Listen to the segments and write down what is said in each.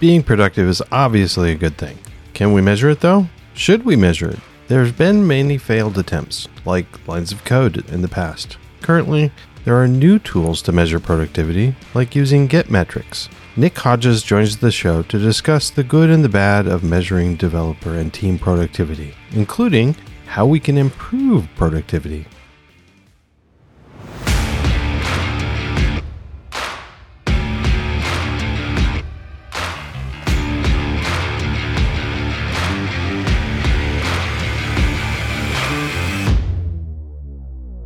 Being productive is obviously a good thing. Can we measure it though? Should we measure it? There's been many failed attempts, like lines of code in the past. Currently, there are new tools to measure productivity, like using Git metrics. Nick Hodges joins the show to discuss the good and the bad of measuring developer and team productivity, including how we can improve productivity.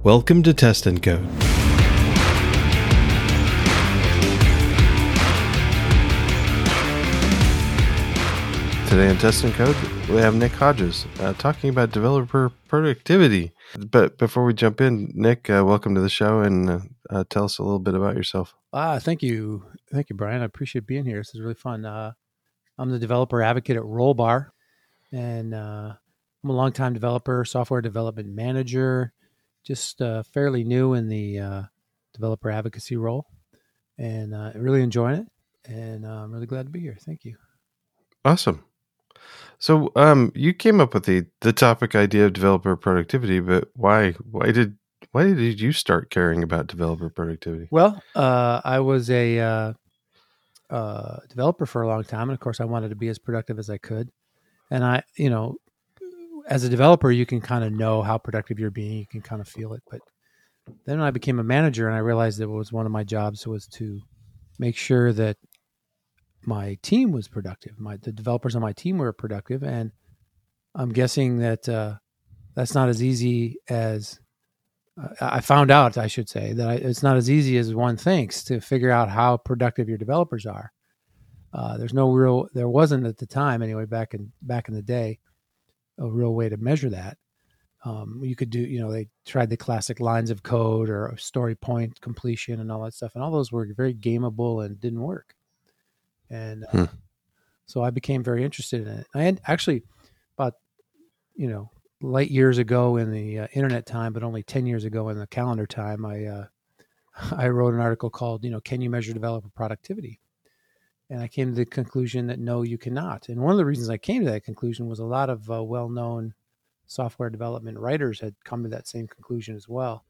Welcome to Test and Code. Today on Test and Code, we have Nick Hodges uh, talking about developer productivity. But before we jump in, Nick, uh, welcome to the show and uh, uh tell us a little bit about yourself. Ah, thank you, thank you, Brian. I appreciate being here. This is really fun. Uh, I'm the developer advocate at Rollbar, and uh, I'm a longtime developer, software development manager, just fairly new in the developer advocacy role, and really enjoying it. And I'm really glad to be here. Thank you. Awesome. So, um, you came up with the the topic idea of developer productivity, but why? Why did why did you start caring about developer productivity? Well, uh, I was a uh, uh, developer for a long time, and of course, I wanted to be as productive as I could. And I, you know, as a developer, you can kind of know how productive you're being. You can kind of feel it. But then I became a manager, and I realized that was one of my jobs was to make sure that my team was productive. My the developers on my team were productive, and I'm guessing that uh, that's not as easy as uh, I found out. I should say that I, it's not as easy as one thinks to figure out how productive your developers are. Uh, there's no real, there wasn't at the time anyway. Back in back in the day, a real way to measure that. Um, you could do, you know, they tried the classic lines of code or story point completion and all that stuff, and all those were very gameable and didn't work and uh, hmm. so I became very interested in it. I had actually about you know light years ago in the uh, internet time, but only ten years ago in the calendar time, I uh, I wrote an article called you know Can you measure developer productivity? And I came to the conclusion that no, you cannot. And one of the reasons I came to that conclusion was a lot of uh, well-known software development writers had come to that same conclusion as well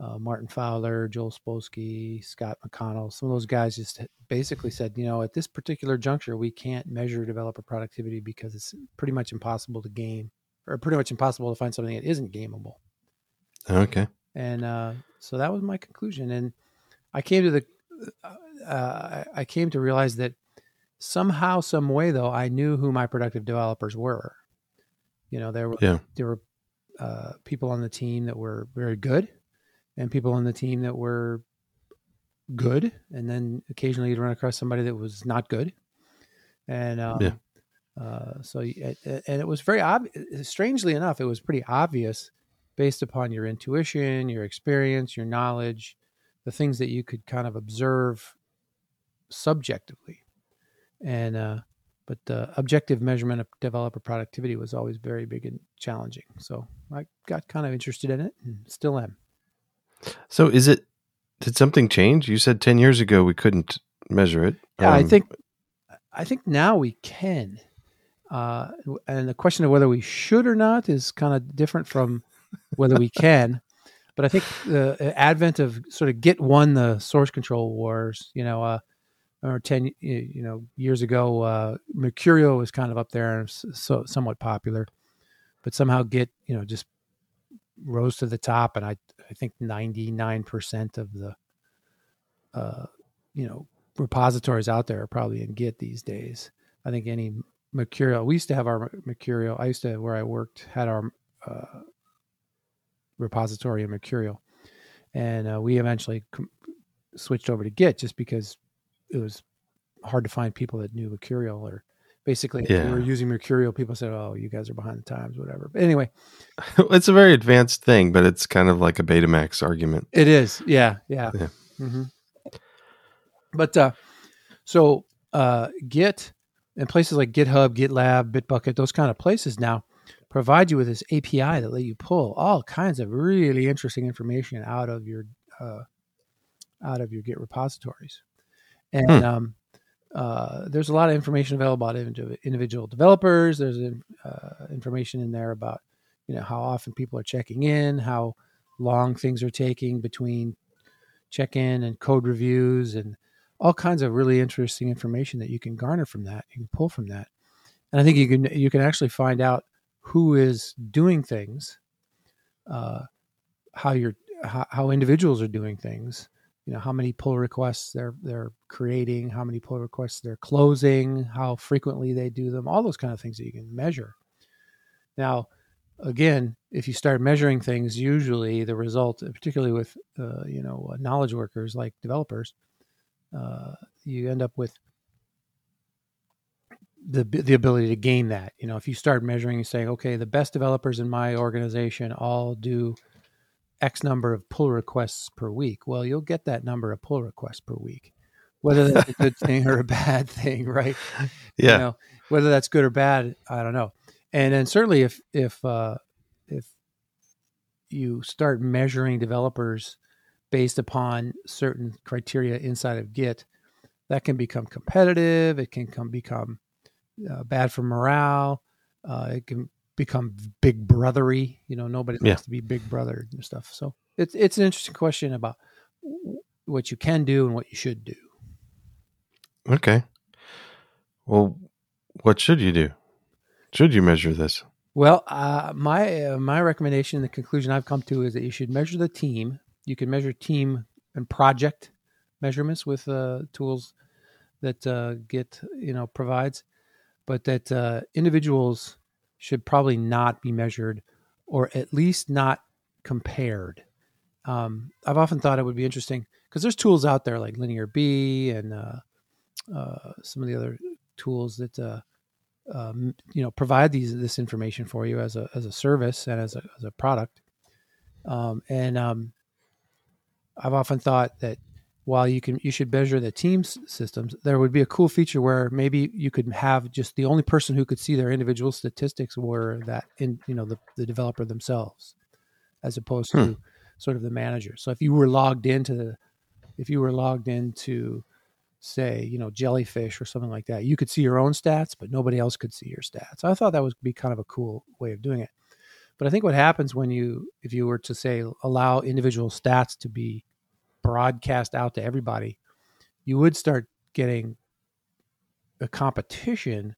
uh, Martin Fowler, Joel Spolsky, Scott McConnell, some of those guys just basically said, you know, at this particular juncture, we can't measure developer productivity because it's pretty much impossible to game or pretty much impossible to find something that isn't gameable. Okay. And uh, so that was my conclusion. And I came to the, uh, I came to realize that somehow, some way, though, I knew who my productive developers were. You know, there were yeah. there were uh, people on the team that were very good and people on the team that were good, and then occasionally you'd run across somebody that was not good, and um, yeah. Uh, so and it was very obvious. Strangely enough, it was pretty obvious based upon your intuition, your experience, your knowledge, the things that you could kind of observe subjectively, and uh, but the objective measurement of developer productivity was always very big and challenging. So I got kind of interested in it and still am. So is it did something change? You said 10 years ago we couldn't measure it. Yeah, um, I think I think now we can. Uh, and the question of whether we should or not is kind of different from whether we can. But I think the advent of sort of Git won the source control wars. You know, uh, or ten you know years ago, uh, Mercurial was kind of up there and so somewhat popular, but somehow Git you know just rose to the top, and I I think ninety nine percent of the uh, you know repositories out there are probably in Git these days. I think any Mercurial. We used to have our Mercurial. I used to where I worked had our uh, repository in Mercurial, and uh, we eventually com- switched over to Git just because it was hard to find people that knew Mercurial or basically yeah. we were using mercurial people said oh you guys are behind the times whatever. But anyway. It's a very advanced thing but it's kind of like a betamax argument. It is. Yeah. Yeah, yeah. Mm-hmm. but uh so uh git and places like github gitlab bitbucket those kind of places now provide you with this api that let you pull all kinds of really interesting information out of your uh out of your git repositories and hmm. um uh, there's a lot of information available about individual developers. There's uh, information in there about you know how often people are checking in, how long things are taking between check-in and code reviews, and all kinds of really interesting information that you can garner from that. You can pull from that, and I think you can you can actually find out who is doing things, uh, how you're how, how individuals are doing things you know how many pull requests they're they're creating how many pull requests they're closing how frequently they do them all those kind of things that you can measure. Now again if you start measuring things usually the result particularly with uh, you know knowledge workers like developers uh, you end up with the the ability to gain that you know if you start measuring and saying okay the best developers in my organization all do X number of pull requests per week. Well, you'll get that number of pull requests per week, whether that's a good thing or a bad thing, right? Yeah. You know, whether that's good or bad, I don't know. And then certainly if if uh, if you start measuring developers based upon certain criteria inside of Git, that can become competitive. It can come become uh, bad for morale. Uh, it can become big brothery. You know, nobody yeah. likes to be big brother and stuff. So it's it's an interesting question about what you can do and what you should do. Okay. Well, what should you do? Should you measure this? Well, uh, my uh, my recommendation, the conclusion I've come to is that you should measure the team. You can measure team and project measurements with uh, tools that uh, Git you know provides, but that uh, individuals should probably not be measured or at least not compared. Um, I've often thought it would be interesting because there's tools out there like LinearB and uh, uh, some of the other tools that uh, um, you know provide these this information for you as a as a service and as a as a product. Um, and um, I've often thought that while you can you should measure the team's systems there would be a cool feature where maybe you could have just the only person who could see their individual statistics were that in you know the, the developer themselves as opposed hmm. to sort of the manager. So if you were logged into the if you were logged into say you know jellyfish or something like that you could see your own stats but nobody else could see your stats. I thought that would be kind of a cool way of doing it. But i think what happens when you if you were to say allow individual stats to be broadcast out to everybody, you would start getting a competition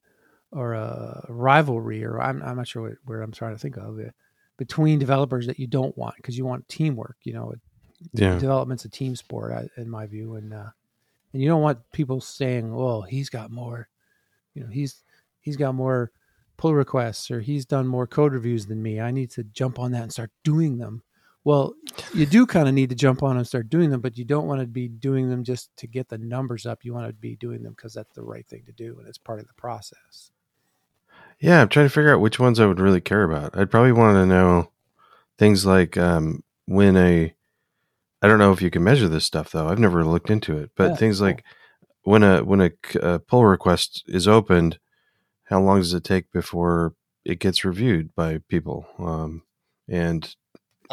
or a rivalry, or I'm, I'm not sure what where I'm trying to think of it, between developers that you don't want because you want teamwork. You know, yeah. development's a team sport in my view, and uh, and you don't want people saying, "Well, he's got more," you know, he's he's got more pull requests or he's done more code reviews than me. I need to jump on that and start doing them well, you do kind of need to jump on and start doing them, but you don't want to be doing them just to get the numbers up. You want to be doing them because that's the right thing to do and it's part of the process. Yeah, I'm trying to figure out which ones I would really care about. I'd probably want to know things like um, when a I don't know if you can measure this stuff though. I've never looked into it, but yeah, things cool. like when a when a, a pull request is opened, how long does it take before it gets reviewed by people? Um, and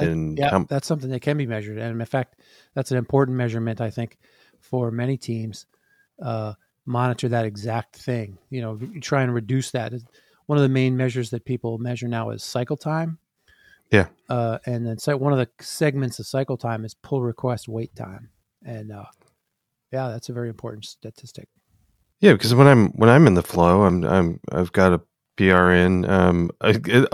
and yeah, that's something that can be measured. And in fact, that's an important measurement, I think, for many teams. Uh, monitor that exact thing. You know, try and reduce that. One of the main measures that people measure now is cycle time. Yeah. Uh, and then so one of the segments of cycle time is pull request wait time. And uh, yeah, that's a very important statistic. Yeah, because when I'm when I'm in the flow, I'm I'm I've got a PRN um,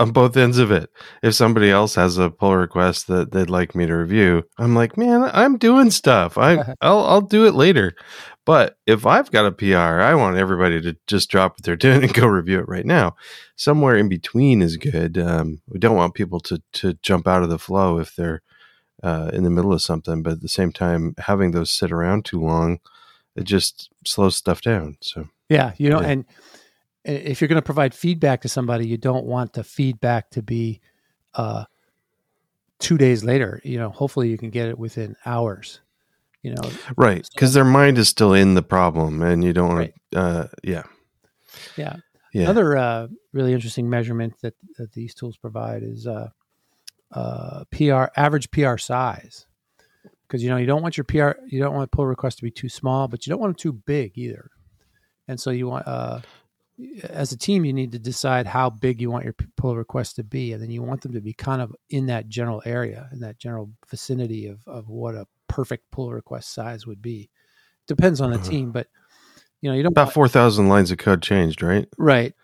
on both ends of it. If somebody else has a pull request that they'd like me to review, I'm like, man, I'm doing stuff. I I'll I'll do it later. But if I've got a PR, I want everybody to just drop what they're doing and go review it right now. Somewhere in between is good. Um, we don't want people to to jump out of the flow if they're uh, in the middle of something, but at the same time, having those sit around too long, it just slows stuff down. So yeah, you know, yeah. and if you're going to provide feedback to somebody, you don't want the feedback to be uh, two days later. You know, hopefully you can get it within hours. You know, right? Because so, their mind is still in the problem, and you don't want right. to. Uh, yeah, yeah. Yeah. Another uh, really interesting measurement that, that these tools provide is uh, uh, PR average PR size, because you know you don't want your PR you don't want pull request to be too small, but you don't want them too big either. and so you want uh, as a team you need to decide how big you want your pull requests to be and then you want them to be kind of in that general area in that general vicinity of, of what a perfect pull request size would be depends on the uh-huh. team but you know you don't about 4000 lines of code changed right right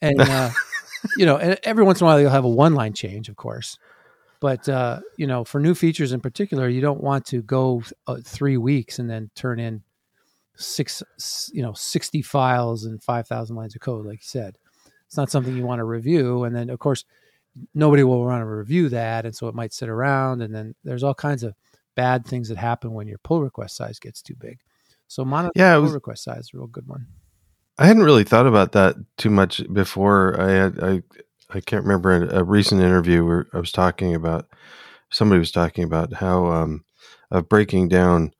and uh, you know and every once in a while you'll have a one line change of course but uh, you know for new features in particular you don't want to go uh, three weeks and then turn in six, you know, 60 files and 5,000 lines of code, like you said. It's not something you want to review. And then, of course, nobody will want to review that. And so it might sit around. And then there's all kinds of bad things that happen when your pull request size gets too big. So monitor yeah, pull was, request size is a real good one. I hadn't really thought about that too much before. I had, I, I can't remember a, a recent interview where I was talking about, somebody was talking about how, um, of breaking down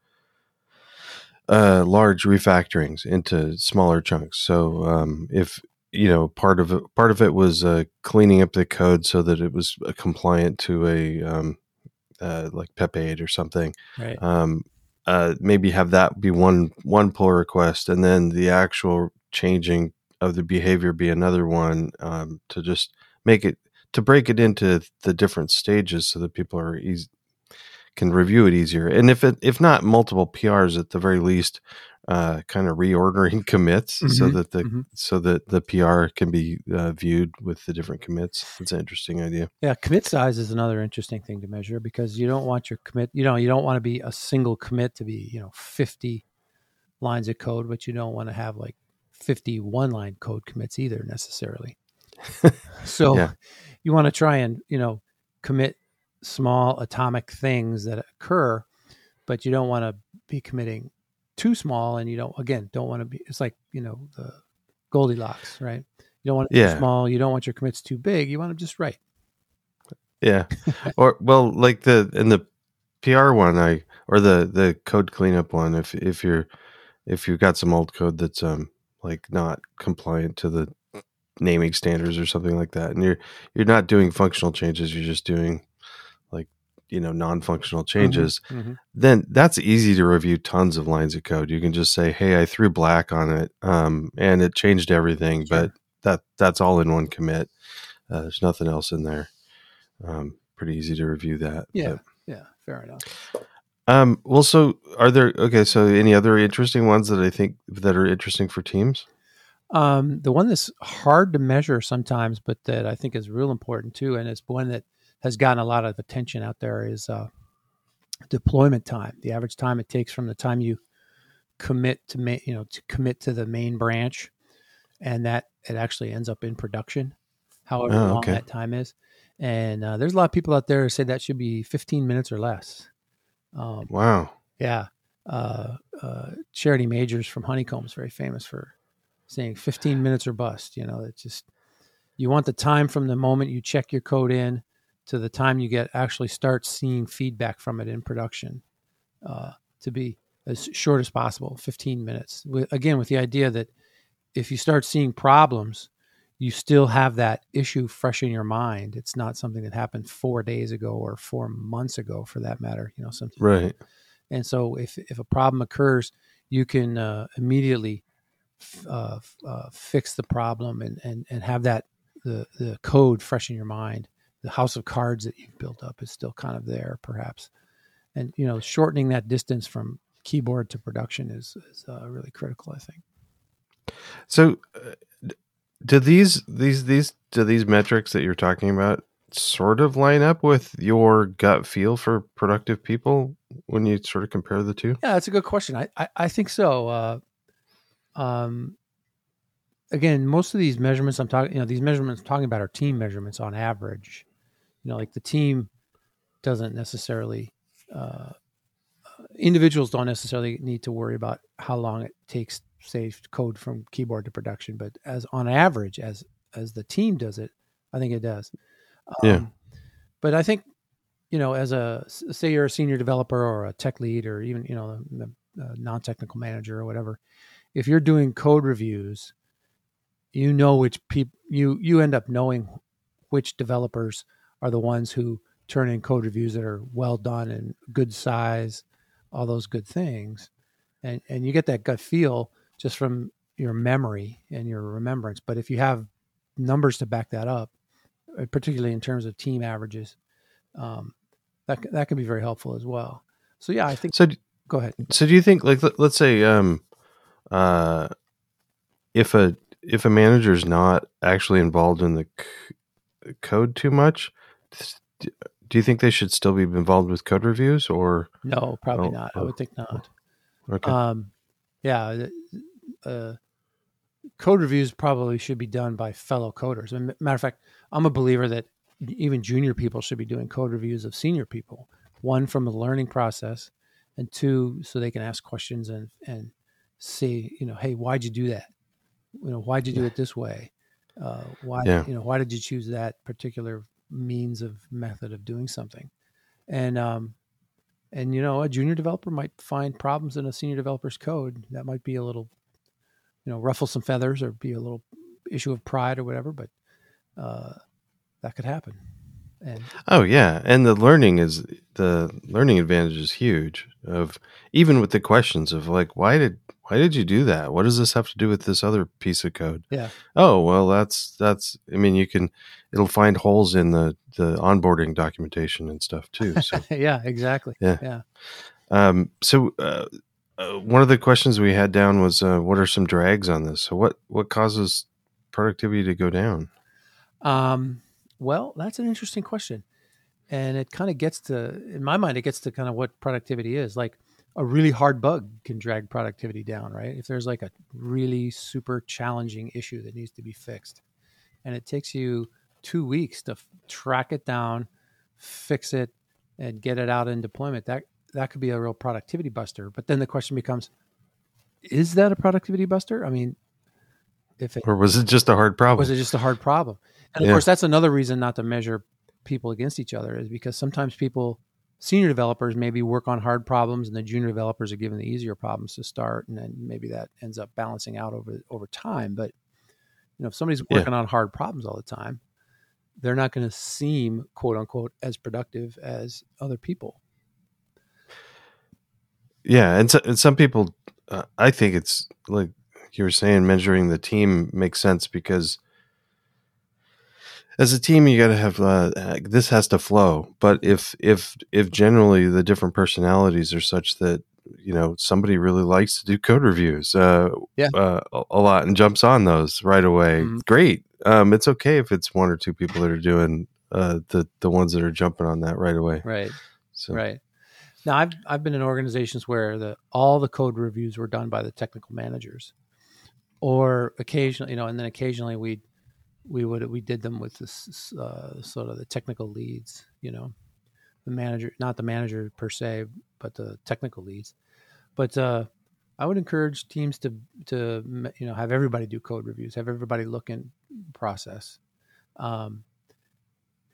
uh, large refactorings into smaller chunks. So um, if you know part of it, part of it was uh, cleaning up the code so that it was uh, compliant to a um, uh, like PEP 8 or something. Right. Um, uh, maybe have that be one one pull request, and then the actual changing of the behavior be another one um, to just make it to break it into the different stages so that people are easy, can review it easier. And if it if not multiple PRs at the very least, uh, kind of reordering commits mm-hmm. so that the mm-hmm. so that the PR can be uh, viewed with the different commits. It's an interesting idea. Yeah, commit size is another interesting thing to measure because you don't want your commit. You know, you don't want to be a single commit to be you know fifty lines of code, but you don't want to have like fifty one line code commits either necessarily. so yeah. you want to try and you know commit small atomic things that occur, but you don't want to be committing too small, and you don't again don't want to be. It's like you know the Goldilocks, right? You don't want it yeah. too small. You don't want your commits too big. You want them just right. Yeah, or well, like the in the PR one, I or the the code cleanup one. If if you're if you've got some old code that's um like not compliant to the naming standards or something like that, and you're you're not doing functional changes, you're just doing you know non-functional mm-hmm, changes mm-hmm, mm-hmm. then that's easy to review tons of lines of code you can just say hey i threw black on it um, and it changed everything sure. but that that's all in one commit uh, there's nothing else in there um, pretty easy to review that yeah but. yeah fair enough um, well so are there okay so any other interesting ones that i think that are interesting for teams um, the one that's hard to measure sometimes but that i think is real important too and it's one that has gotten a lot of attention out there is uh, deployment time. The average time it takes from the time you commit to ma- you know to commit to the main branch, and that it actually ends up in production. However oh, long that time is, and uh, there's a lot of people out there who say that should be 15 minutes or less. Um, wow. Yeah. Uh, uh, Charity Majors from Honeycomb is very famous for saying 15 minutes or bust. You know, it's just you want the time from the moment you check your code in to the time you get actually start seeing feedback from it in production uh, to be as short as possible 15 minutes. With, again with the idea that if you start seeing problems you still have that issue fresh in your mind. It's not something that happened four days ago or four months ago for that matter you know something right. And so if if a problem occurs you can uh, immediately uh, uh, fix the problem and, and and have that the the code fresh in your mind the house of cards that you've built up is still kind of there, perhaps. And you know, shortening that distance from keyboard to production is is uh, really critical, I think. So, uh, do these these these do these metrics that you're talking about sort of line up with your gut feel for productive people when you sort of compare the two? Yeah, that's a good question. I I, I think so. Uh, um, again, most of these measurements I'm talking, you know, these measurements I'm talking about are team measurements on average you know, like the team doesn't necessarily, uh, individuals don't necessarily need to worry about how long it takes, say, code from keyboard to production. But as on average, as as the team does it, I think it does. Um, yeah. But I think, you know, as a say you're a senior developer or a tech lead or even you know a non-technical manager or whatever, if you're doing code reviews, you know which people you you end up knowing which developers are the ones who turn in code reviews that are well done and good size, all those good things. And and you get that gut feel just from your memory and your remembrance. But if you have numbers to back that up, uh, particularly in terms of team averages, um, that that can be very helpful as well. So yeah, I think. So go ahead. So do you think like let, us say um, uh, if a if a manager is not actually involved in the c- code too much, do you think they should still be involved with code reviews or no? Probably oh, not. Oh, I would think not. Okay. Um, yeah, uh, code reviews probably should be done by fellow coders. matter of fact, I'm a believer that even junior people should be doing code reviews of senior people. One from the learning process, and two so they can ask questions and and say, you know, hey, why'd you do that? You know, why'd you do it this way? Uh, why yeah. you know why did you choose that particular means of method of doing something? And um, and you know, a junior developer might find problems in a senior developer's code that might be a little, you know, ruffle some feathers or be a little issue of pride or whatever, but uh, that could happen. And oh yeah, and the learning is the learning advantage is huge. Of even with the questions of like, why did why did you do that? What does this have to do with this other piece of code? Yeah. Oh well, that's that's. I mean, you can it'll find holes in the the onboarding documentation and stuff too. So yeah, exactly. Yeah. Yeah. Um, so uh, uh, one of the questions we had down was, uh, what are some drags on this? So what what causes productivity to go down? Um well, that's an interesting question. And it kind of gets to, in my mind, it gets to kind of what productivity is. Like a really hard bug can drag productivity down, right? If there's like a really super challenging issue that needs to be fixed, and it takes you two weeks to f- track it down, fix it, and get it out in deployment, that that could be a real productivity buster. But then the question becomes, is that a productivity buster? I mean, if it, or was it just a hard problem? Was it just a hard problem? And of yeah. course, that's another reason not to measure people against each other is because sometimes people, senior developers, maybe work on hard problems, and the junior developers are given the easier problems to start, and then maybe that ends up balancing out over over time. But you know, if somebody's working yeah. on hard problems all the time, they're not going to seem quote unquote as productive as other people. Yeah, and, so, and some people, uh, I think it's like you were saying, measuring the team makes sense because as a team you got to have uh, this has to flow but if if if generally the different personalities are such that you know somebody really likes to do code reviews uh, yeah. Uh, a lot and jumps on those right away mm-hmm. great um, it's okay if it's one or two people that are doing uh, the the ones that are jumping on that right away right so. right now i've i've been in organizations where the all the code reviews were done by the technical managers or occasionally you know and then occasionally we'd we would we did them with this uh, sort of the technical leads, you know, the manager, not the manager per se, but the technical leads. But uh, I would encourage teams to to you know have everybody do code reviews, have everybody look in process. Um,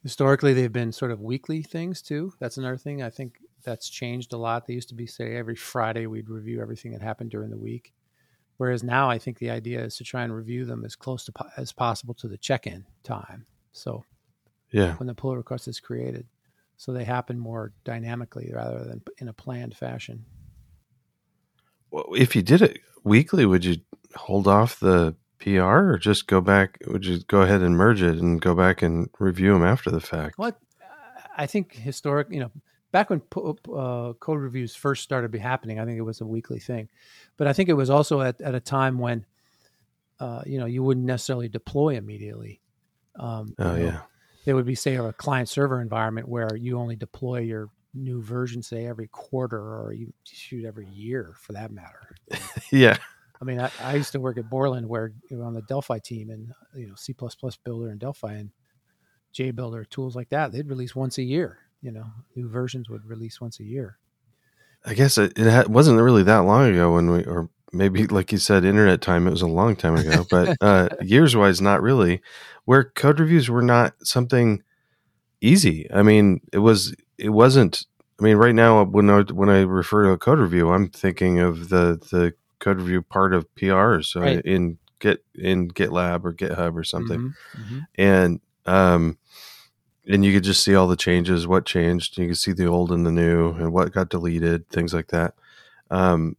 historically, they've been sort of weekly things too. That's another thing. I think that's changed a lot. They used to be say every Friday we'd review everything that happened during the week. Whereas now, I think the idea is to try and review them as close to po- as possible to the check-in time. So, yeah, when the pull request is created, so they happen more dynamically rather than in a planned fashion. Well, if you did it weekly, would you hold off the PR or just go back? Would you go ahead and merge it and go back and review them after the fact? What I think historic, you know, back when uh, code reviews first started be happening, I think it was a weekly thing. But I think it was also at, at a time when, uh, you know, you wouldn't necessarily deploy immediately. Um, oh you know, yeah. There would be say a client server environment where you only deploy your new version say every quarter or you shoot every year for that matter. yeah. I mean, I, I, used to work at Borland where you know, on the Delphi team and you know C builder and Delphi and JBuilder tools like that. They'd release once a year. You know, new versions would release once a year. I guess it, it wasn't really that long ago when we, or maybe like you said, internet time. It was a long time ago, but uh, years wise, not really. Where code reviews were not something easy. I mean, it was. It wasn't. I mean, right now when I when I refer to a code review, I'm thinking of the the code review part of PRs so right. in Git in GitLab or GitHub or something, mm-hmm, mm-hmm. and um, and you could just see all the changes, what changed. You could see the old and the new, and what got deleted, things like that. Um,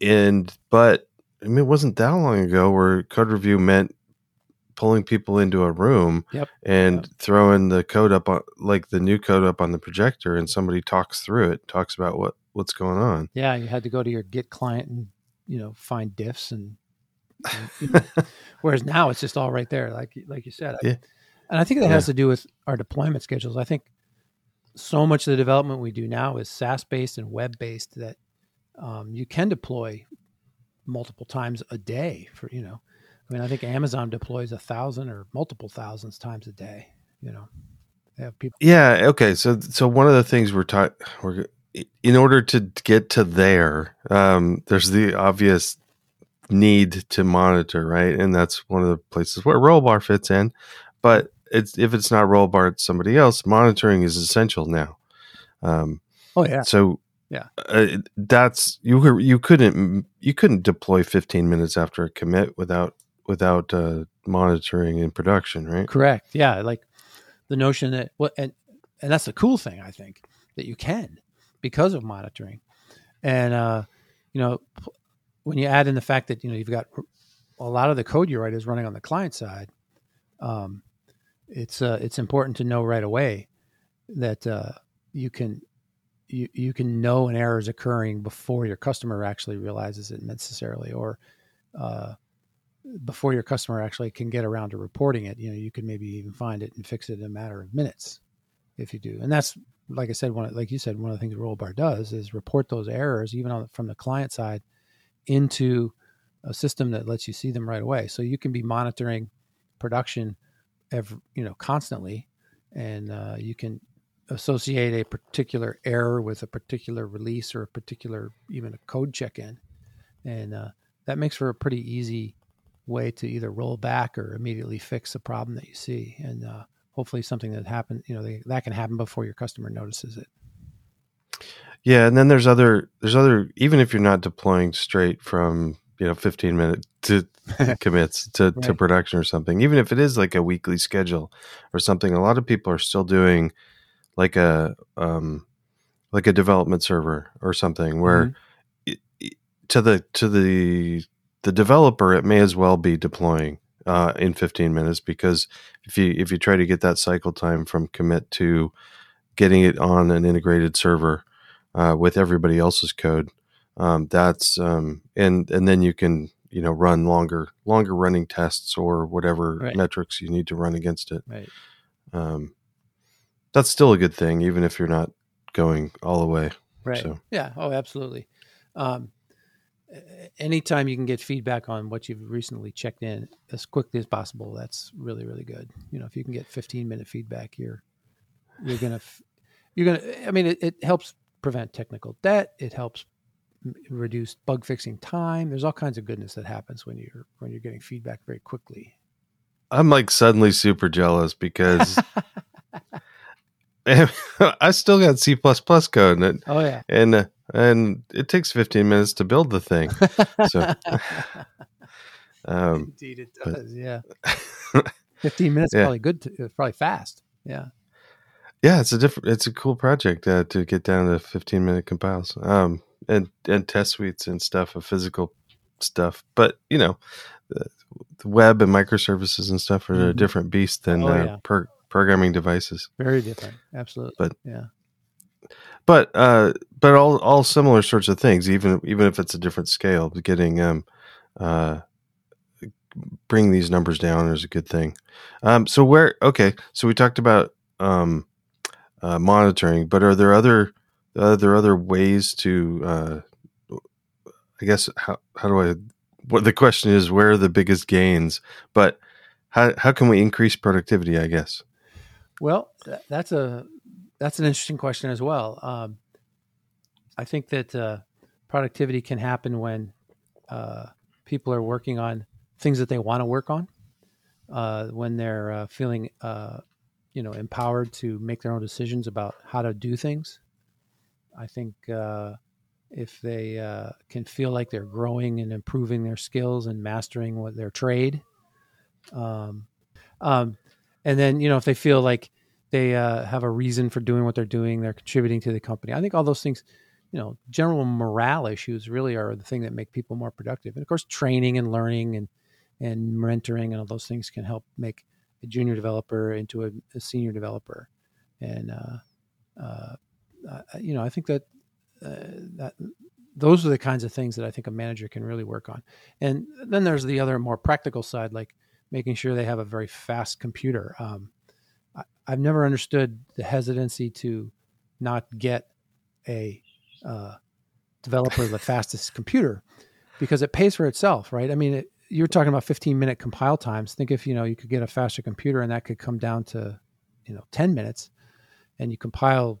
and but I mean, it wasn't that long ago where code review meant pulling people into a room Yep. and Yep. throwing the code up on like the new code up on the projector and somebody talks through it, talks about what what's going on. Yeah, you had to go to your Git client and you know find diffs and. and, you know, whereas now it's just all right there, like like you said. I- Yeah. And I think that has to do with our deployment schedules. I think so much of the development we do now is SaaS based and web based that um, you can deploy multiple times a day for you know. I mean, I think Amazon deploys a thousand or multiple thousands times a day. You know, they have people. Yeah. Okay. So so one of the things we're taught we're in order to get to there, um, there's the obvious need to monitor, right? And that's one of the places where Rollbar fits in. But it's if it's not Rollbar, it's somebody else. Monitoring is essential now. Um, Oh yeah, so Yeah. uh, that's you were you couldn't you couldn't deploy 15 minutes after a commit without without uh, monitoring in production, right? Correct. Yeah, like the notion that what and and that's the cool thing I think that you can because of monitoring, and uh, you know when you add in the fact that you know you've got a lot of the code you write is running on the client side, um, it's uh, it's important to know right away that uh, you can you you can know an error is occurring before your customer actually realizes it necessarily or uh, before your customer actually can get around to reporting it, you know, you could maybe even find it and fix it in a matter of minutes if you do. And that's like I said, one like you said, one of the things Rollbar does is report those errors even on from the client side into a system that lets you see them right away. So you can be monitoring production every, you know, constantly, and uh, you can associate a particular error with a particular release or a particular even a code check-in, and uh, that makes for a pretty easy way to either roll back or immediately fix a problem that you see and uh, hopefully something that happened you know they, that can happen before your customer notices it. Yeah, and then there's other there's other even if you're not deploying straight from you know 15 minute to commits to, to production or something, even if it is like a weekly schedule or something, a lot of people are still doing like a um like a development server or something where Mhm. it- it- to the to the the developer it may as well be deploying uh, in 15 minutes because if you if you try to get that cycle time from commit to getting it on an integrated server uh, with everybody else's code um, that's um, and and then you can you know run longer longer running tests or whatever Right. metrics you need to run against it. Right. Um, that's still a good thing even if you're not going all the way right. So- yeah. Oh absolutely. Um, anytime you can get feedback on what you've recently checked in as quickly as possible that's really really good. You know if you can get 15 minute feedback you're you're gonna f- you're gonna i mean it, it helps prevent technical debt. It helps m- reduce bug fixing time. There's all kinds of goodness that happens when you're when you're getting feedback very quickly. I'm like suddenly super jealous because i still got c++ code and it, oh yeah. and uh, and it takes 15 minutes to build the thing. So um indeed it but- does yeah. 15 minutes Yeah. probably good to, it's probably fast yeah. Yeah it's a different it's a cool project uh, to get down to 15 minute compiles. Um and and test suites and stuff of physical stuff but you know the, the web and microservices and stuff are a Mhm. different beast than Oh, uh, yeah. per, programming devices. Very different. Absolutely. But- yeah. but uh but all all similar sorts of things even even if it's a different scale getting um uh bring these numbers down is a good thing. Um so where okay so we talked about um uh, monitoring but are there other are there other ways to uh i guess how how do i what the question is where are the biggest gains but how how can we increase productivity i guess Well, th- that's a that's an interesting question as well. Um, I think that uh, productivity can happen when uh, people are working on things that they want to work on, uh, when they're uh, feeling uh, you know empowered to make their own decisions about how to do things. I think uh, if they uh, can feel like they're growing and improving their skills and mastering what their trade, um, um, and then you know if they feel like they uh, have a reason for doing what they're doing, they're contributing to the company. I think all those things, you know, general morale issues really are the thing that make people more productive. And of course, training and learning and and mentoring and all those things can help make a junior developer into a, a senior developer. And uh, uh, you know, I think that uh, that those are the kinds of things that I think a manager can really work on. And then there's the other more practical side, like making sure they have a very fast computer. Um, I, have never understood the hesitancy to not get a uh, developer the fastest computer because it pays for itself, right? I mean, it, you're talking about 15 minute compile times. Think if you know you could get a faster computer and that could come down to you know 10 minutes, and you compile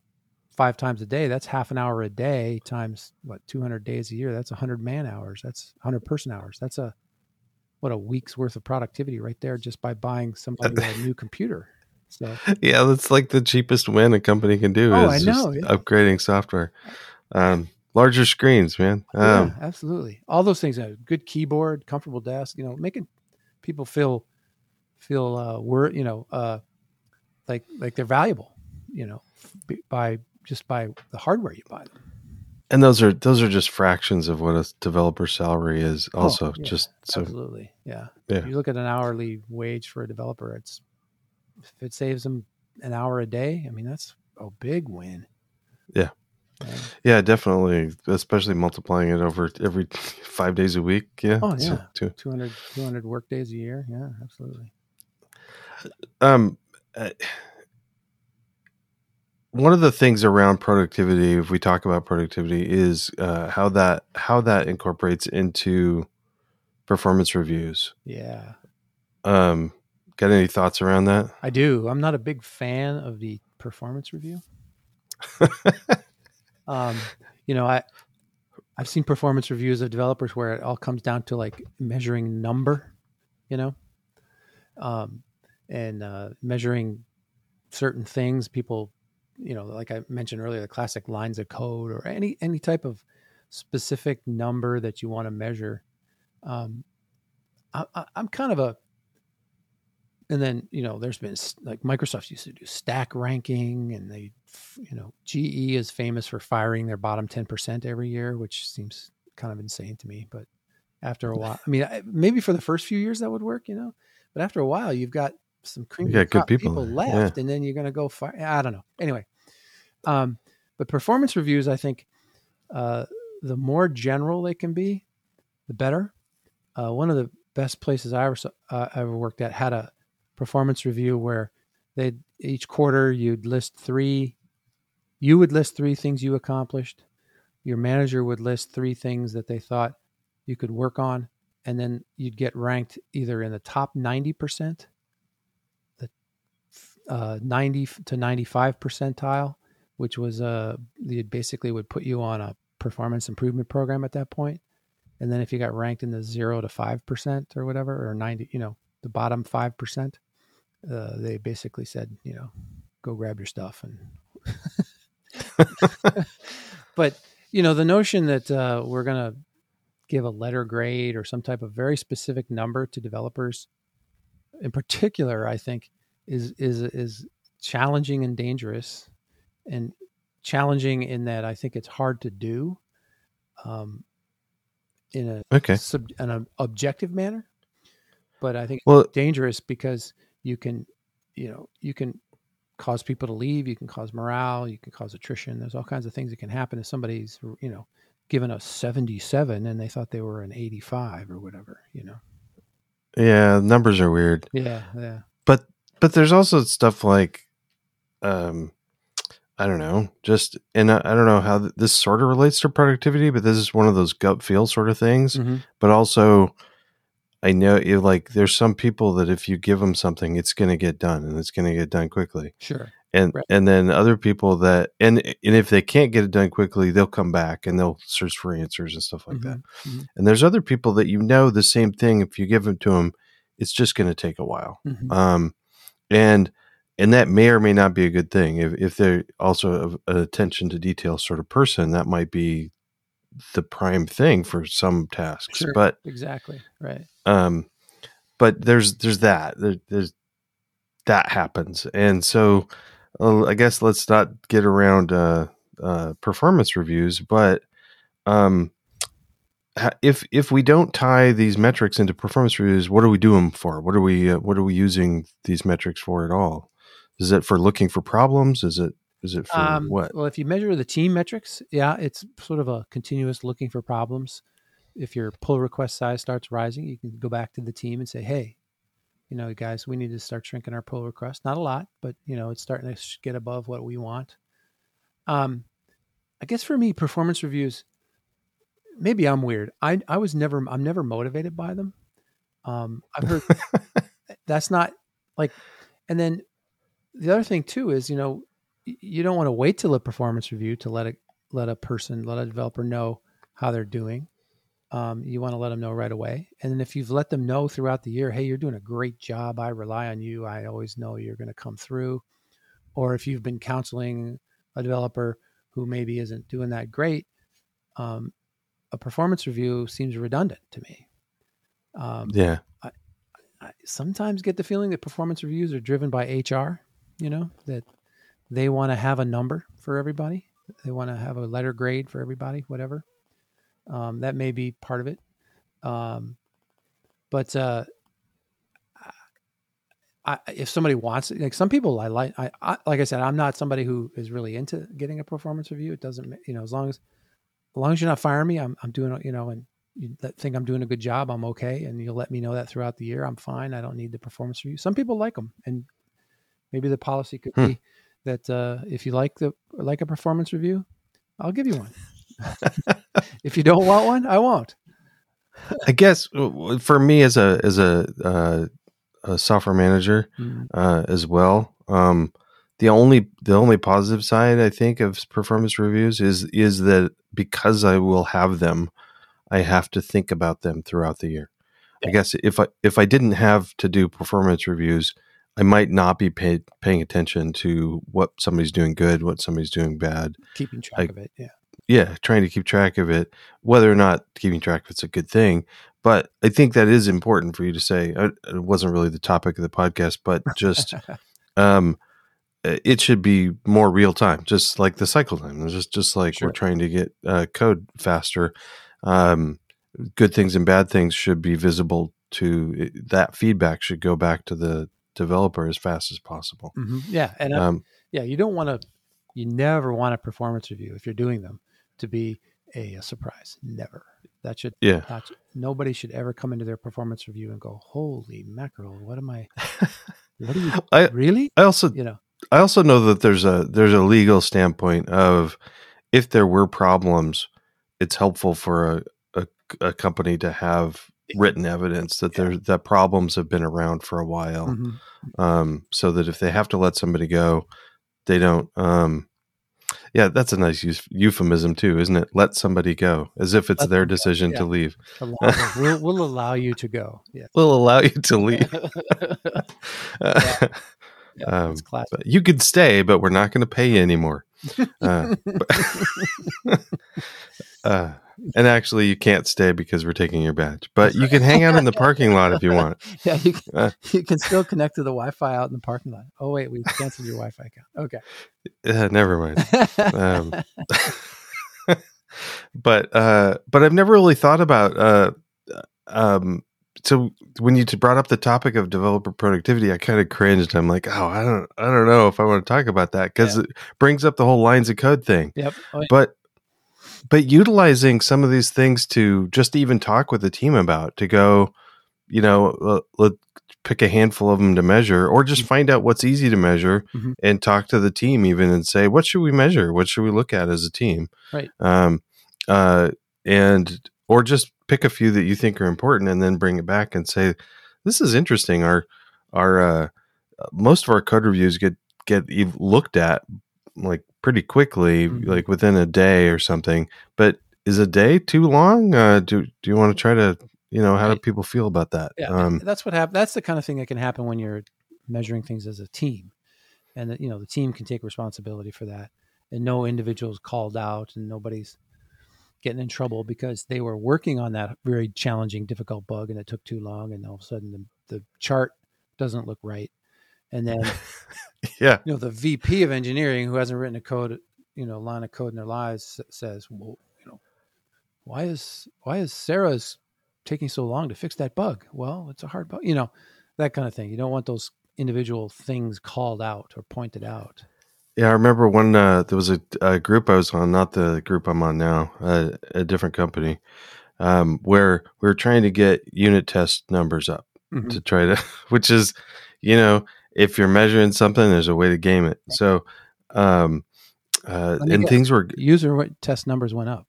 five times a day. That's half an hour a day times what 200 days a year. That's 100 man hours. That's 100 person hours. That's a what a week's worth of productivity right there just by buying somebody a new computer. So yeah, that's like the cheapest win a company can do. Oh, I know. Yeah. Upgrading software. Um, larger screens, man. Um, yeah, absolutely. All those things. A good keyboard, comfortable desk. You know, making people feel feel uh, wor- you know, uh, like like they're valuable. You know, by just by the hardware you buy them. And those are those are just fractions of what a developer salary is. Oh, also, oh, yeah, just so absolutely, yeah. yeah. If you look at an hourly wage for a developer, it's if it saves them an hour a day. I mean, that's a big win. Yeah. Yeah, yeah definitely. Especially multiplying it over every five days a week. Yeah. Oh, yeah. So, 200, 200 work days a year. Yeah, absolutely. Um, one of the things around productivity, if we talk about productivity, is uh, how that how that incorporates into performance reviews. Yeah. Um, got any thoughts around that? I do. I'm not a big fan of the performance review. um, you know, I I've seen performance reviews of developers where it all comes down to like measuring number, you know, um, and uh, measuring certain things. People you know, like I mentioned earlier, the classic lines of code or any any type of specific number that you want to measure. Um, I, am kind of a, and then you know, there's been like Microsoft used to do stack ranking, and they, you know, GE is famous for firing their bottom ten percent every year, which seems kind of insane to me. But after a while, I mean, maybe for the first few years that would work, you know, but after a while, you've got some creamy good people, people left, yeah. and then you're going to go fire. I don't know. Anyway, um, but performance reviews, I think, uh, the more general they can be, the better. Uh, one of the best places I ever uh, ever worked at had a performance review where they each quarter you'd list three. You would list three things you accomplished. Your manager would list three things that they thought you could work on, and then you'd get ranked either in the top ninety percent uh, 90 to 95 percentile, which was uh, basically would put you on a performance improvement program at that point. And then if you got ranked in the zero to five percent or whatever, or 90, you know, the bottom five percent, uh, they basically said, you know, go grab your stuff and. but you know the notion that uh, we're going to give a letter grade or some type of very specific number to developers in particular i think is is is challenging and dangerous, and challenging in that I think it's hard to do, um, in a okay sub, an objective manner. But I think well, dangerous because you can, you know, you can cause people to leave. You can cause morale. You can cause attrition. There's all kinds of things that can happen if somebody's, you know, given a 77 and they thought they were an 85 or whatever, you know. Yeah, numbers are weird. Yeah, yeah. But there's also stuff like um I don't know, just and I, I don't know how th- this sort of relates to productivity, but this is one of those gut feel sort of things. Mm-hmm. But also, I know you like there's some people that if you give them something, it's going to get done and it's going to get done quickly. Sure. And right. and then other people that and and if they can't get it done quickly, they'll come back and they'll search for answers and stuff like mm-hmm. that. Mm-hmm. And there's other people that you know the same thing. If you give them to them, it's just going to take a while. Mm-hmm. Um, and and that may or may not be a good thing. If, if they're also an attention to detail sort of person that might be the prime thing for some tasks. Sure, but exactly. Right. um but there's there's that. There, there's that happens. And so uh, i guess let's not get around uh uh, performance reviews, but um, if if we don't tie these metrics into performance reviews, what are we doing for? What are we uh, what are we using these metrics for at all? Is it for looking for problems? Is it is it for um, what? Well, if you measure the team metrics, yeah, it's sort of a continuous looking for problems. If your pull request size starts rising, you can go back to the team and say, "Hey, you know, guys, we need to start shrinking our pull request. Not a lot, but you know, it's starting to get above what we want." Um, I guess for me, performance reviews maybe I'm weird. I I was never I'm never motivated by them. Um, I've heard that's not like, and then the other thing too is you know you don't want to wait till a performance review to let a let a person let a developer know how they're doing. Um, you want to let them know right away, and then if you've let them know throughout the year, hey, you're doing a great job. I rely on you. I always know you're going to come through. Or if you've been counseling a developer who maybe isn't doing that great, um, a performance review seems redundant to me. Um, yeah. I, I sometimes get the feeling that performance reviews are driven by HR, you know, that they want to have a number for everybody. They want to have a letter grade for everybody, whatever. Um, that may be part of it. Um, but uh, I, if somebody wants it, like some people, I like, I, I, like I said, I'm not somebody who is really into getting a performance review. It doesn't, you know, as long as as long as you're not firing me, I'm, I'm doing, you know, and you think I'm doing a good job, I'm okay. And you'll let me know that throughout the year. I'm fine. I don't need the performance review. Some people like them. And maybe the policy could hmm. be that uh, if you like the, like a performance review, I'll give you one. if you don't want one, I won't. I guess uh, for me as a, as a, uh, a software manager, mm-hmm. uh, as well, um, the only the only positive side I think of performance reviews is is that because I will have them, I have to think about them throughout the year. Yeah. I guess if I if I didn't have to do performance reviews, I might not be paid, paying attention to what somebody's doing good, what somebody's doing bad. Keeping track I, of it, yeah. Yeah, trying to keep track of it, whether or not keeping track of it's a good thing. But I think that is important for you to say. Uh, it wasn't really the topic of the podcast, but just um, it should be more real time, just like the cycle time. Just just like sure. we're trying to get uh, code faster. Um, good things and bad things should be visible to that feedback should go back to the developer as fast as possible. Mm-hmm. Yeah, and uh, um, yeah, you don't want to. You never want a performance review if you're doing them to be a, a surprise. Never. That should yeah. Not, nobody should ever come into their performance review and go, "Holy mackerel! What am I? What are you I, really?" I also you know I also know that there's a there's a legal standpoint of if there were problems, it's helpful for a, a, a company to have written evidence that yeah. there that problems have been around for a while, mm-hmm. um, so that if they have to let somebody go, they don't. Um, yeah, that's a nice euphemism too, isn't it? Let somebody go, as if it's let their decision yeah. to leave. we'll, we'll, allow you to go. Yeah, we'll allow you to leave. yeah. Yeah, um, you could stay, but we're not going to pay you anymore. Uh, but, uh, and actually, you can't stay because we're taking your badge, but you can hang out in the parking lot if you want. Yeah, you can, uh, you can still connect to the Wi-Fi out in the parking lot. Oh wait, we canceled your Wi-Fi account. Okay. Uh, never mind. Um, but uh, but I've never really thought about uh, um, so when you brought up the topic of developer productivity, I kind of cringed. I'm like, oh, I don't, I don't know if I want to talk about that because yeah. it brings up the whole lines of code thing. Yep. Oh, yeah. But, but utilizing some of these things to just even talk with the team about to go, you know, let pick a handful of them to measure, or just mm-hmm. find out what's easy to measure mm-hmm. and talk to the team even and say, what should we measure? What should we look at as a team? Right. Um. Uh. And or just pick a few that you think are important and then bring it back and say this is interesting. Our our uh, most of our code reviews get get looked at like pretty quickly mm-hmm. like within a day or something. But is a day too long? Uh, do do you want to try to you know how right. do people feel about that? Yeah um, that's what happens that's the kind of thing that can happen when you're measuring things as a team. And that you know the team can take responsibility for that. And no individual is called out and nobody's getting in trouble because they were working on that very challenging, difficult bug, and it took too long. And all of a sudden, the, the chart doesn't look right. And then, yeah, you know, the VP of engineering who hasn't written a code you know line of code in their lives says, well, you know, why is why is Sarah's taking so long to fix that bug? Well, it's a hard bug, you know, that kind of thing. You don't want those individual things called out or pointed out. Yeah, I remember when uh, there was a, a group I was on, not the group I'm on now, uh, a different company, um, where we were trying to get unit test numbers up Mhm. to try to, which is, you know, if you're measuring something, there's a way to game it. So, um, uh, and things were, User test numbers went up.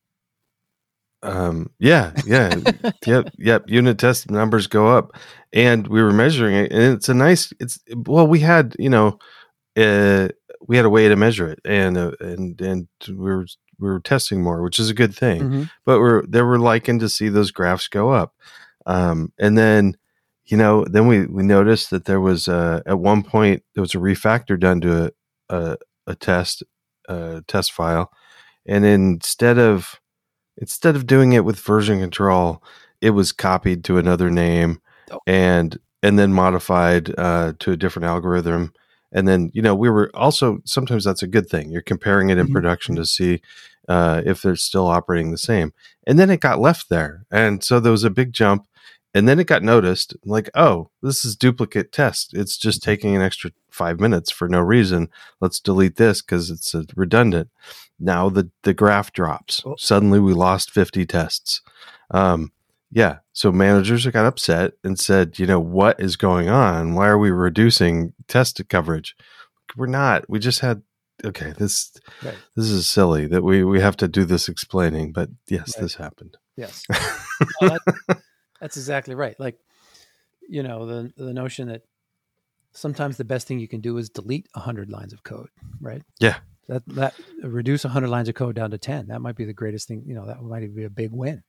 um, yeah, yeah, yep, yep. Unit test numbers go up, and we were measuring it, and it's a nice. It's well, we had you know, uh, we had a way to measure it, and uh, and and we were we were testing more, which is a good thing. Mhm. But we're they were liking to see those graphs go up, um, and then you know, then we we noticed that there was uh, at one point there was a refactor done to a a, a test a test file, and instead of instead of doing it with version control, it was copied to another name Oh. and and then modified uh, to a different algorithm. And then you know we were also sometimes that's a good thing. You're comparing it in Mhm. production to see uh, if they're still operating the same. And then it got left there, and so there was a big jump. And then it got noticed, like, oh, this is duplicate test. It's just taking an extra five minutes for no reason. Let's delete this because it's uh, redundant. Now the the graph drops. Oh. Suddenly we lost 50 tests. Um, yeah. So managers got upset and said, you know, what is going on? Why are we reducing test coverage? We're not. We just had okay, this Right. this is silly that we we have to do this explaining, but yes, Right. this happened. Yes. No, that- that's exactly right. Like, you know, the the notion that sometimes the best thing you can do is delete hundred lines of code, right? Yeah. That that reduce hundred lines of code down to ten. That might be the greatest thing. You know, that might be a big win.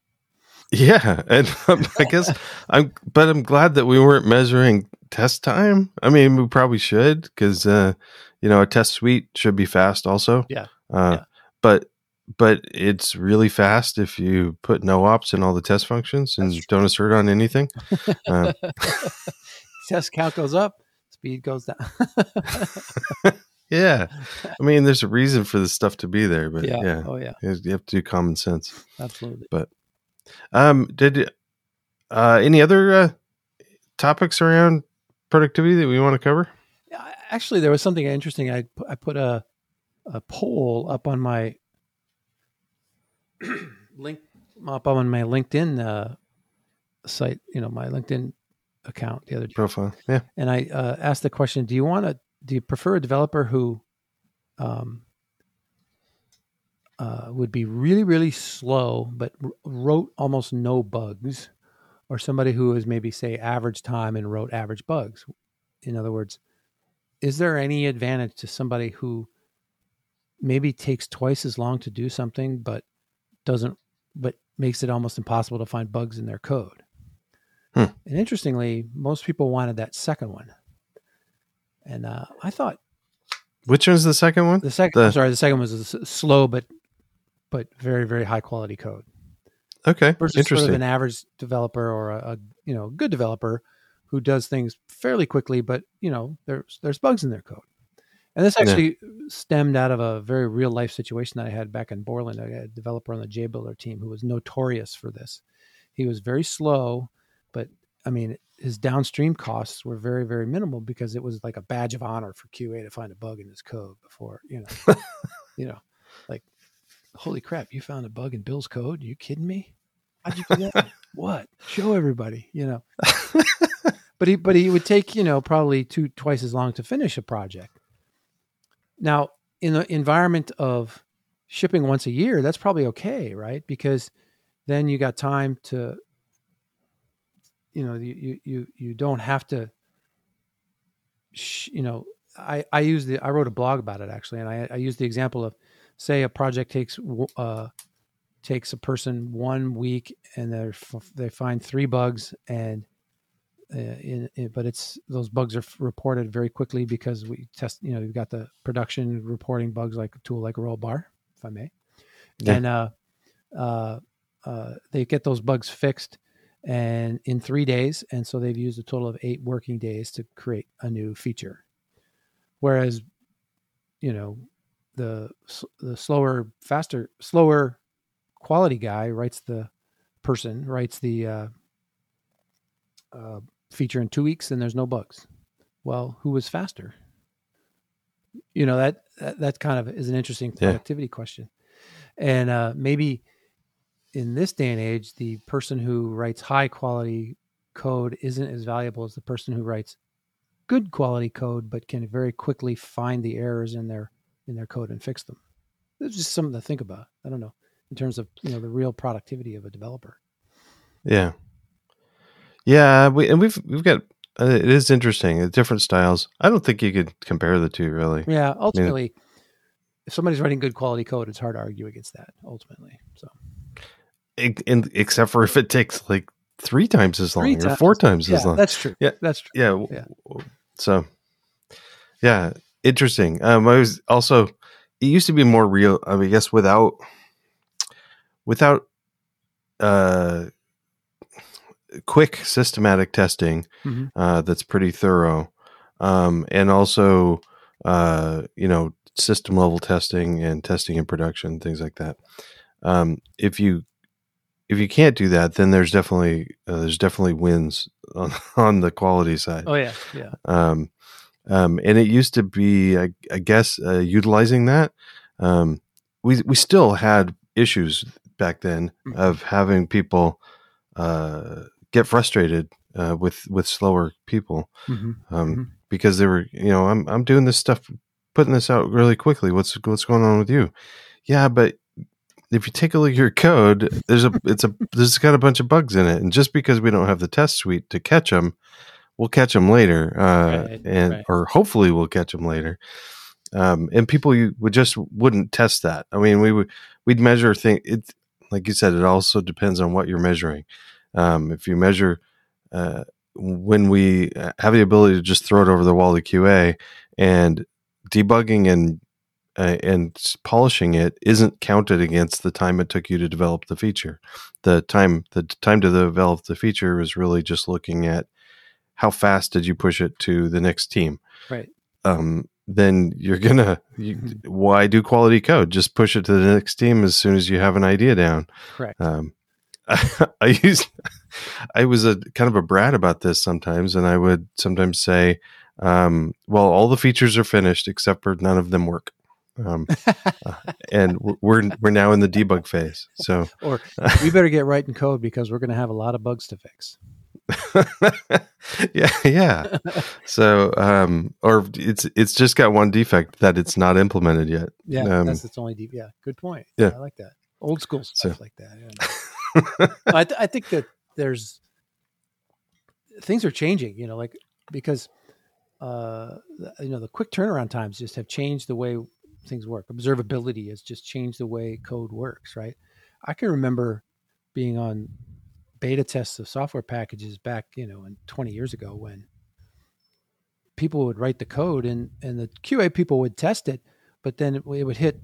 Yeah, and um, I guess I'm, but I'm glad that we weren't measuring test time. I mean, we probably should because uh, you know a test suite should be fast also. Yeah. Uh, Yeah. But but it's really fast if you put no ops in all the test functions and don't assert on anything. Uh, Test count goes up, speed goes down. yeah, I mean, there's a reason for this stuff to be there, but yeah. yeah, Oh yeah. you have to do common sense. Absolutely. Um, did uh, any other uh, topics around productivity that we want to cover? Actually, there was something interesting. I I put a a poll up on my link up on my LinkedIn uh, site. You know, my LinkedIn account the other day, Profile, yeah. and I uh, asked the question: Do you want to? Do you prefer a developer who um, uh, would be really really slow but r- wrote almost no bugs, or somebody who is maybe say average time and wrote average bugs? In other words, is there any advantage to somebody who maybe takes twice as long to do something but doesn't but makes it almost impossible to find bugs in their code Hmm. and interestingly most people wanted that second one and uh, i thought Which one's the second one? the second The- I'm sorry the second one was slow but but very very high quality code Okay, versus sort of an average developer or a, a you know good developer who does things fairly quickly, but you know there's there's bugs in their code. And this Yeah. actually stemmed out of a very real life situation that I had back in Borland. I had a developer on the JBuilder team who was notorious for this. He was very slow, but I mean his downstream costs were very very minimal because it was like a badge of honor for QA to find a bug in his code before you know you know holy crap you found a bug in Bill's code? You kidding me? How'd you do that? What? Show everybody you know. But he but he would take you know probably two twice as long to finish a project. Now in the environment of shipping once a year that's probably okay right? Because then you got time to you know you you you, you don't have to sh- you know i i use the i wrote a blog about it actually and i i use the example of say a project takes uh takes a person one week and they they find three bugs and uh, in, in, but it's those bugs are f- reported very quickly because we test you know we've got the production reporting bugs like a tool like rollbar if i may Yeah. and uh uh uh they get those bugs fixed and in three days and so they've used a total of eight working days to create a new feature whereas you know the the slower, faster, slower quality guy writes the person writes the uh, uh, feature in two weeks, and there's no bugs. Well, who was faster? You know that that, that kind of is an interesting Yeah. productivity question, and uh, maybe in this day and age, the person who writes high quality code isn't as valuable as the person who writes good quality code, but can very quickly find the errors in their in their code and fix them. It's just something to think about. I don't know in terms of you know the real productivity of a developer. Yeah. Yeah, we and we've we've got uh, it is interesting. uh, Different styles. I don't think you could compare the two really. Yeah, ultimately, if somebody's writing good quality code, it's hard to argue against that. Ultimately, so and- except for if it takes like three times as long Three or four times yeah, as long. that's true. Yeah. that's true. yeah, Yeah. So, yeah, interesting. Um, I was also it used to be more real. I mean, I guess without without uh quick systematic testing Mhm. uh, that's pretty thorough, um, and also uh, you know system level testing and testing in production, things like that. Um, if you if you can't do that, then there's definitely uh, there's definitely wins on, on the quality side. Oh yeah, yeah. Um, um, and it used to be, I, I guess, uh, utilizing that. Um, we we still had issues back then Mhm. of having people uh, get frustrated uh, with with slower people hmm um, Mhm. because they were, you know, I'm I'm doing this stuff, putting this out really quickly. What's what's going on with you? Yeah, but if you take a look at your code, there's a it's a there's got a bunch of bugs in it, and just because we don't have the test suite to catch them, we'll catch them later, uh, Right, and right. or hopefully we'll catch them later. Um, and people you would just wouldn't test that. I mean, we would we'd measure thing. It like you said, it also depends on what you're measuring. Um, if you measure uh, when we uh, have the ability to just throw it over the wall to QA and debugging and uh, and polishing it isn't counted against the time it took you to develop the feature. The time the time to develop the feature is really just looking at how fast did you push it to the next team. Right. Um, then you're gonna you, why do quality code? Just push it to the next team as soon as you have an idea down. Correct. Um, I used, I was a kind of a brat about this sometimes, and I would sometimes say, um, "Well, all the features are finished except for none of them work," um, and we're- we're we're now in the debug phase. So, or we better get writing code because we're going to have a lot of bugs to fix. yeah, yeah. So, um, or it's it's just got one defect that it's not implemented yet. Yeah, Um, that's its only deep. Yeah, good point. Yeah. I like that. Old school So- stuff like that. Yeah. I, th- I think that there's things are changing. You know, like because uh, you know the quick turnaround times just have changed the way things work. Observability has just changed the way code works. Right. I can remember being on beta tests of software packages back, you know, in 20 years ago when people would write the code and and the QA people would test it, but then it, it would hit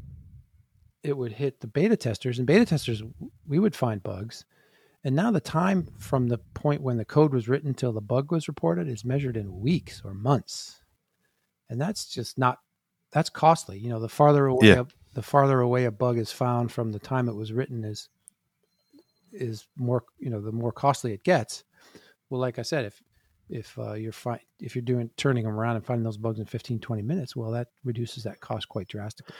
it would hit the beta testers and beta testers we would find bugs. And now the time from the point when the code was written till the bug was reported is measured in weeks or months. And that's just not that's costly. You know, the farther away Yeah. a, the farther away a bug is found from the time it was written is is more you know the more costly it gets. Well, like I said, if if uh, you're fi- if you're doing turning them around and finding those bugs in 15 20 minutes, well that reduces that cost quite drastically.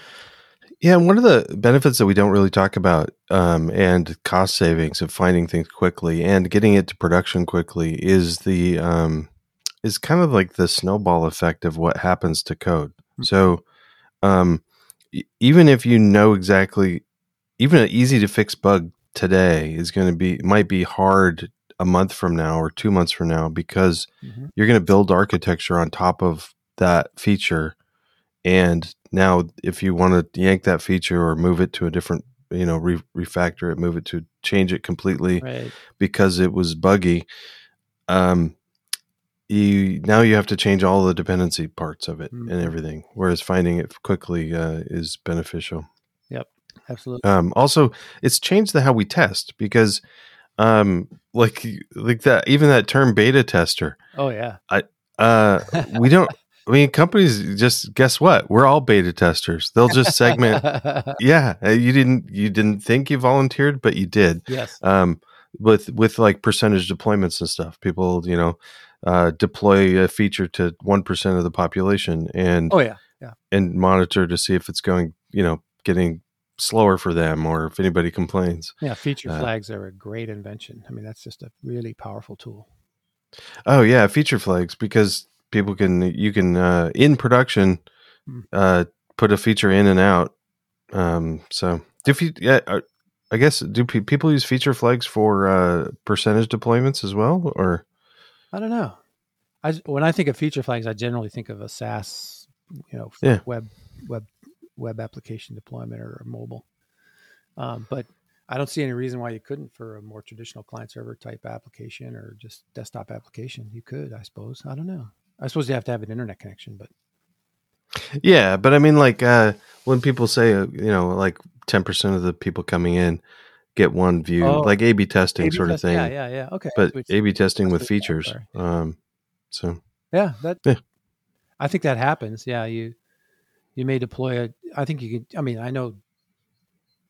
Yeah, and one of the benefits that we don't really talk about, um, and cost savings of finding things quickly and getting it to production quickly is the um, is kind of like the snowball effect of what happens to code. Mhm. So, um, even if you know exactly, even an easy to fix bug today is going to be might be hard a month from now or two months from now because Mhm. you're going to build architecture on top of that feature and now if you want to yank that feature or move it to a different you know re- refactor it move it to change it completely Right. because it was buggy um you now you have to change all the dependency parts of it Mhm. and everything whereas finding it quickly uh, is beneficial Absolutely. um, also, it's changed the how we test because, um, like like that even that term beta tester, Oh yeah. I uh, we don't I mean, companies just guess what? We're all beta testers. They'll just segment. yeah, uh, you didn't you didn't think you volunteered, but you did. yes. Um, with with like percentage deployments and stuff, people you know uh, deploy a feature to one percent of the population and Oh yeah, yeah. and monitor to see if it's going you know getting slower for them or if anybody complains. Yeah. Feature Uh, flags are a great invention. I mean, that's just a really powerful tool. Oh yeah, feature flags because people can you can uh, in production Hmm. uh, put a feature in and out. Um, so do you, yeah, uh, I guess do pe- people use feature flags for uh, percentage deployments as well, or I don't know. I when I think of feature flags, I generally think of a SaaS, you know, Yeah. web web web application deployment or mobile. Um, but I don't see any reason why you couldn't for a more traditional client server type application or just desktop application. You could, I suppose. I don't know. I suppose you have to have an internet connection, but yeah, but I mean like uh, when people say uh, you know like ten percent of the people coming in get one view, Oh. like A/B testing A/B sort of thing, Yeah, yeah, yeah. Okay. but A/B testing with features. Um, so Yeah, that. Yeah. I think that happens. Yeah, you you may deploy a. I think you can. I mean, I know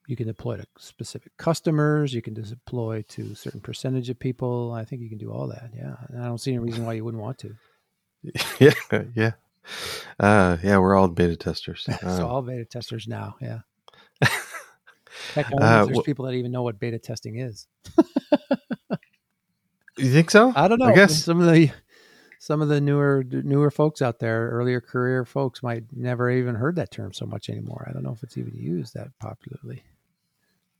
you can deploy to specific customers. You can deploy to a certain percentage of people. I think you can do all that. Yeah, and I don't see any reason why you wouldn't want to. yeah, yeah, uh, yeah. We're all beta testers. so Um, all beta testers now. Yeah. Heck, Uh, there's wh- people that even know what beta testing is. you think so? I don't know. I guess some of the some of the newer newer folks out there, earlier career folks, might never even heard that term so much anymore. I don't know if it's even used that popularly.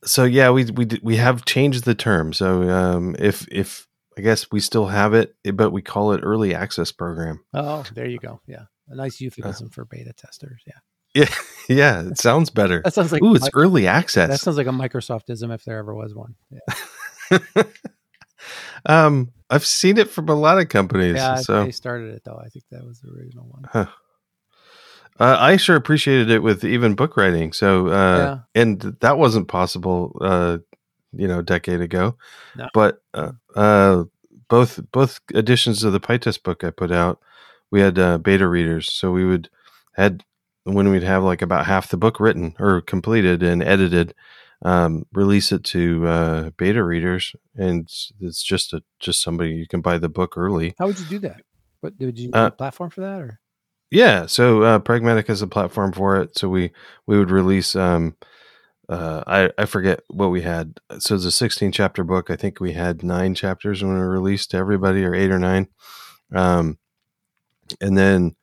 so yeah we we we have changed the term so um if if i guess we still have it eh, but we call it early access program Oh, there you go. Yeah, a nice euphemism for beta testers. Yeah, yeah yeah it sounds better that sounds like ooh it's Mi- early access. that sounds like a Microsoftism if there ever was one. Yeah, um i've seen it from a lot of companies yeah so they started it though. I think that was the original one. uh, i sure appreciated it with even book writing so uh and that wasn't possible uh you know a decade ago No. but uh, uh both both editions of the pytest book i put out we had uh, beta readers so we would had when we'd have like about half the book written or completed and edited um, release it to uh, beta readers and it's, it's just a just somebody you can buy the book early How would you do that? What did you Uh, a platform for that or? yeah so uh, pragmatic has a platform for it so we we would release um uh i i forget what we had so it's a 16 chapter book i think we had nine chapters when we released to everybody or eight or nine um and then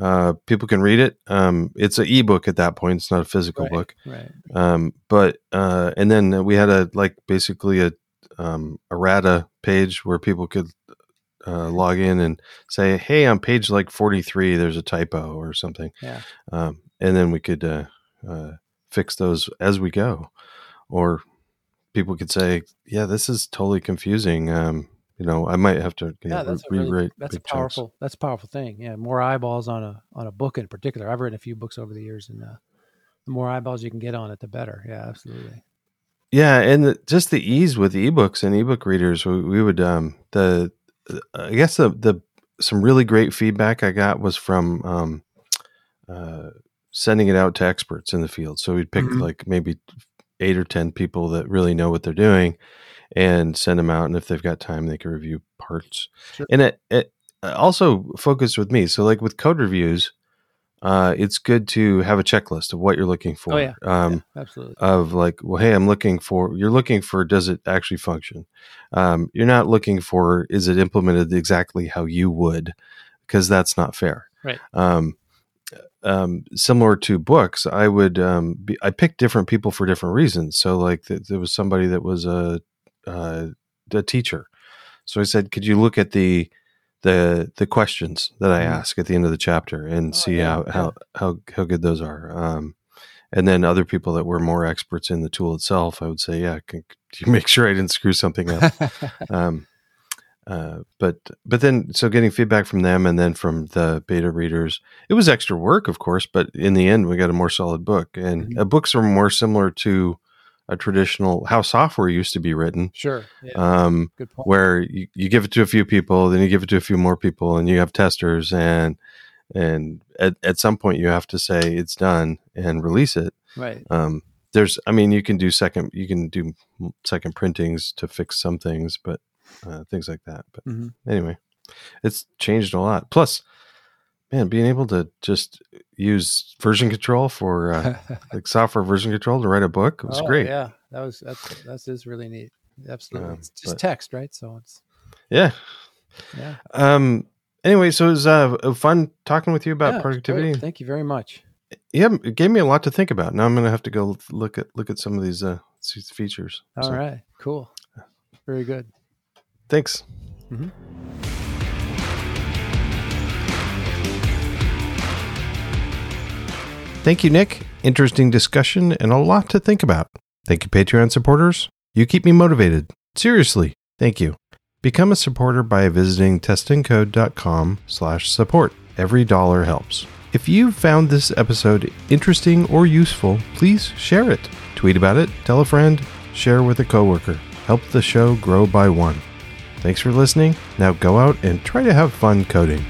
uh people can read it um it's an ebook at that point it's not a physical Right. book Right. um but uh and then we had a like basically a um errata page where people could uh, log in and say hey on page like 43 there's a typo or something Yeah. um and then we could uh, uh fix those as we go or people could say yeah this is totally confusing um you know i might have to you Yeah, know, that's a really, rewrite that's a big chunks. powerful that's a powerful thing. Yeah, more eyeballs on a on a book in particular. I've written a few books over the years, and uh, the more eyeballs you can get on it, the better. Yeah, absolutely. Yeah, and the, just the ease with ebooks and ebook readers, we, we would um the I guess the the some really great feedback I got was from um uh sending it out to experts in the field. So we'd pick Mhm. like maybe eight or ten people that really know what they're doing and send them out and if they've got time they can review parts. Sure. And it it also focused with me. So like with code reviews, uh it's good to have a checklist of what you're looking for. Oh, yeah. Um yeah, absolutely. of like, well, hey, I'm looking for, you're looking for, does it actually function? Um, you're not looking for, is it implemented exactly how you would? Because that's not fair. Right. Um, um, similar to books, I would, um, be, I picked different people for different reasons. So like th- there was somebody that was a, uh, a teacher. So I said, could you look at the, the, the questions that I Mhm. ask at the end of the chapter and Oh, see yeah, how, how, how, how good those are. Um, and then other people that were more experts in the tool itself, I would say, yeah, can, can you make sure I didn't screw something up? um, uh, but but then so getting feedback from them and then from the beta readers, it was extra work, of course. But in the end, we got a more solid book, and Mhm. uh, books are more similar to a traditional how software used to be written, sure. Yeah, um, good point. where you, you give it to a few people, then you give it to a few more people, and you have testers, and and at, at some point you have to say it's done and release it. Right. Um, there's, I mean, you can do second, you can do second printings to fix some things, but uh, things like that. But Mhm. anyway, it's changed a lot. Plus, man, being able to just use version control for uh, like software version control to write a book was Oh, great. Yeah, that was that's that's is really neat. Absolutely, Yeah, it's just but- text, right? So it's Yeah. yeah. Um. Anyway, so it was uh, fun talking with you about Yeah, it's great. productivity. Thank you very much. Yeah, it gave me a lot to think about. Now I'm going to have to go look at look at some of these uh these features. All right, So, cool, very good. Thanks. Mhm. Thank you, Nick. Interesting discussion and a lot to think about. Thank you, Patreon supporters. You keep me motivated. Seriously, thank you. Become a supporter by visiting testandcode.com slash support. Every dollar helps. If you found this episode interesting or useful, please share it. Tweet about it, tell a friend, share with a coworker. Help the show grow by one. Thanks for listening. Now go out and try to have fun coding.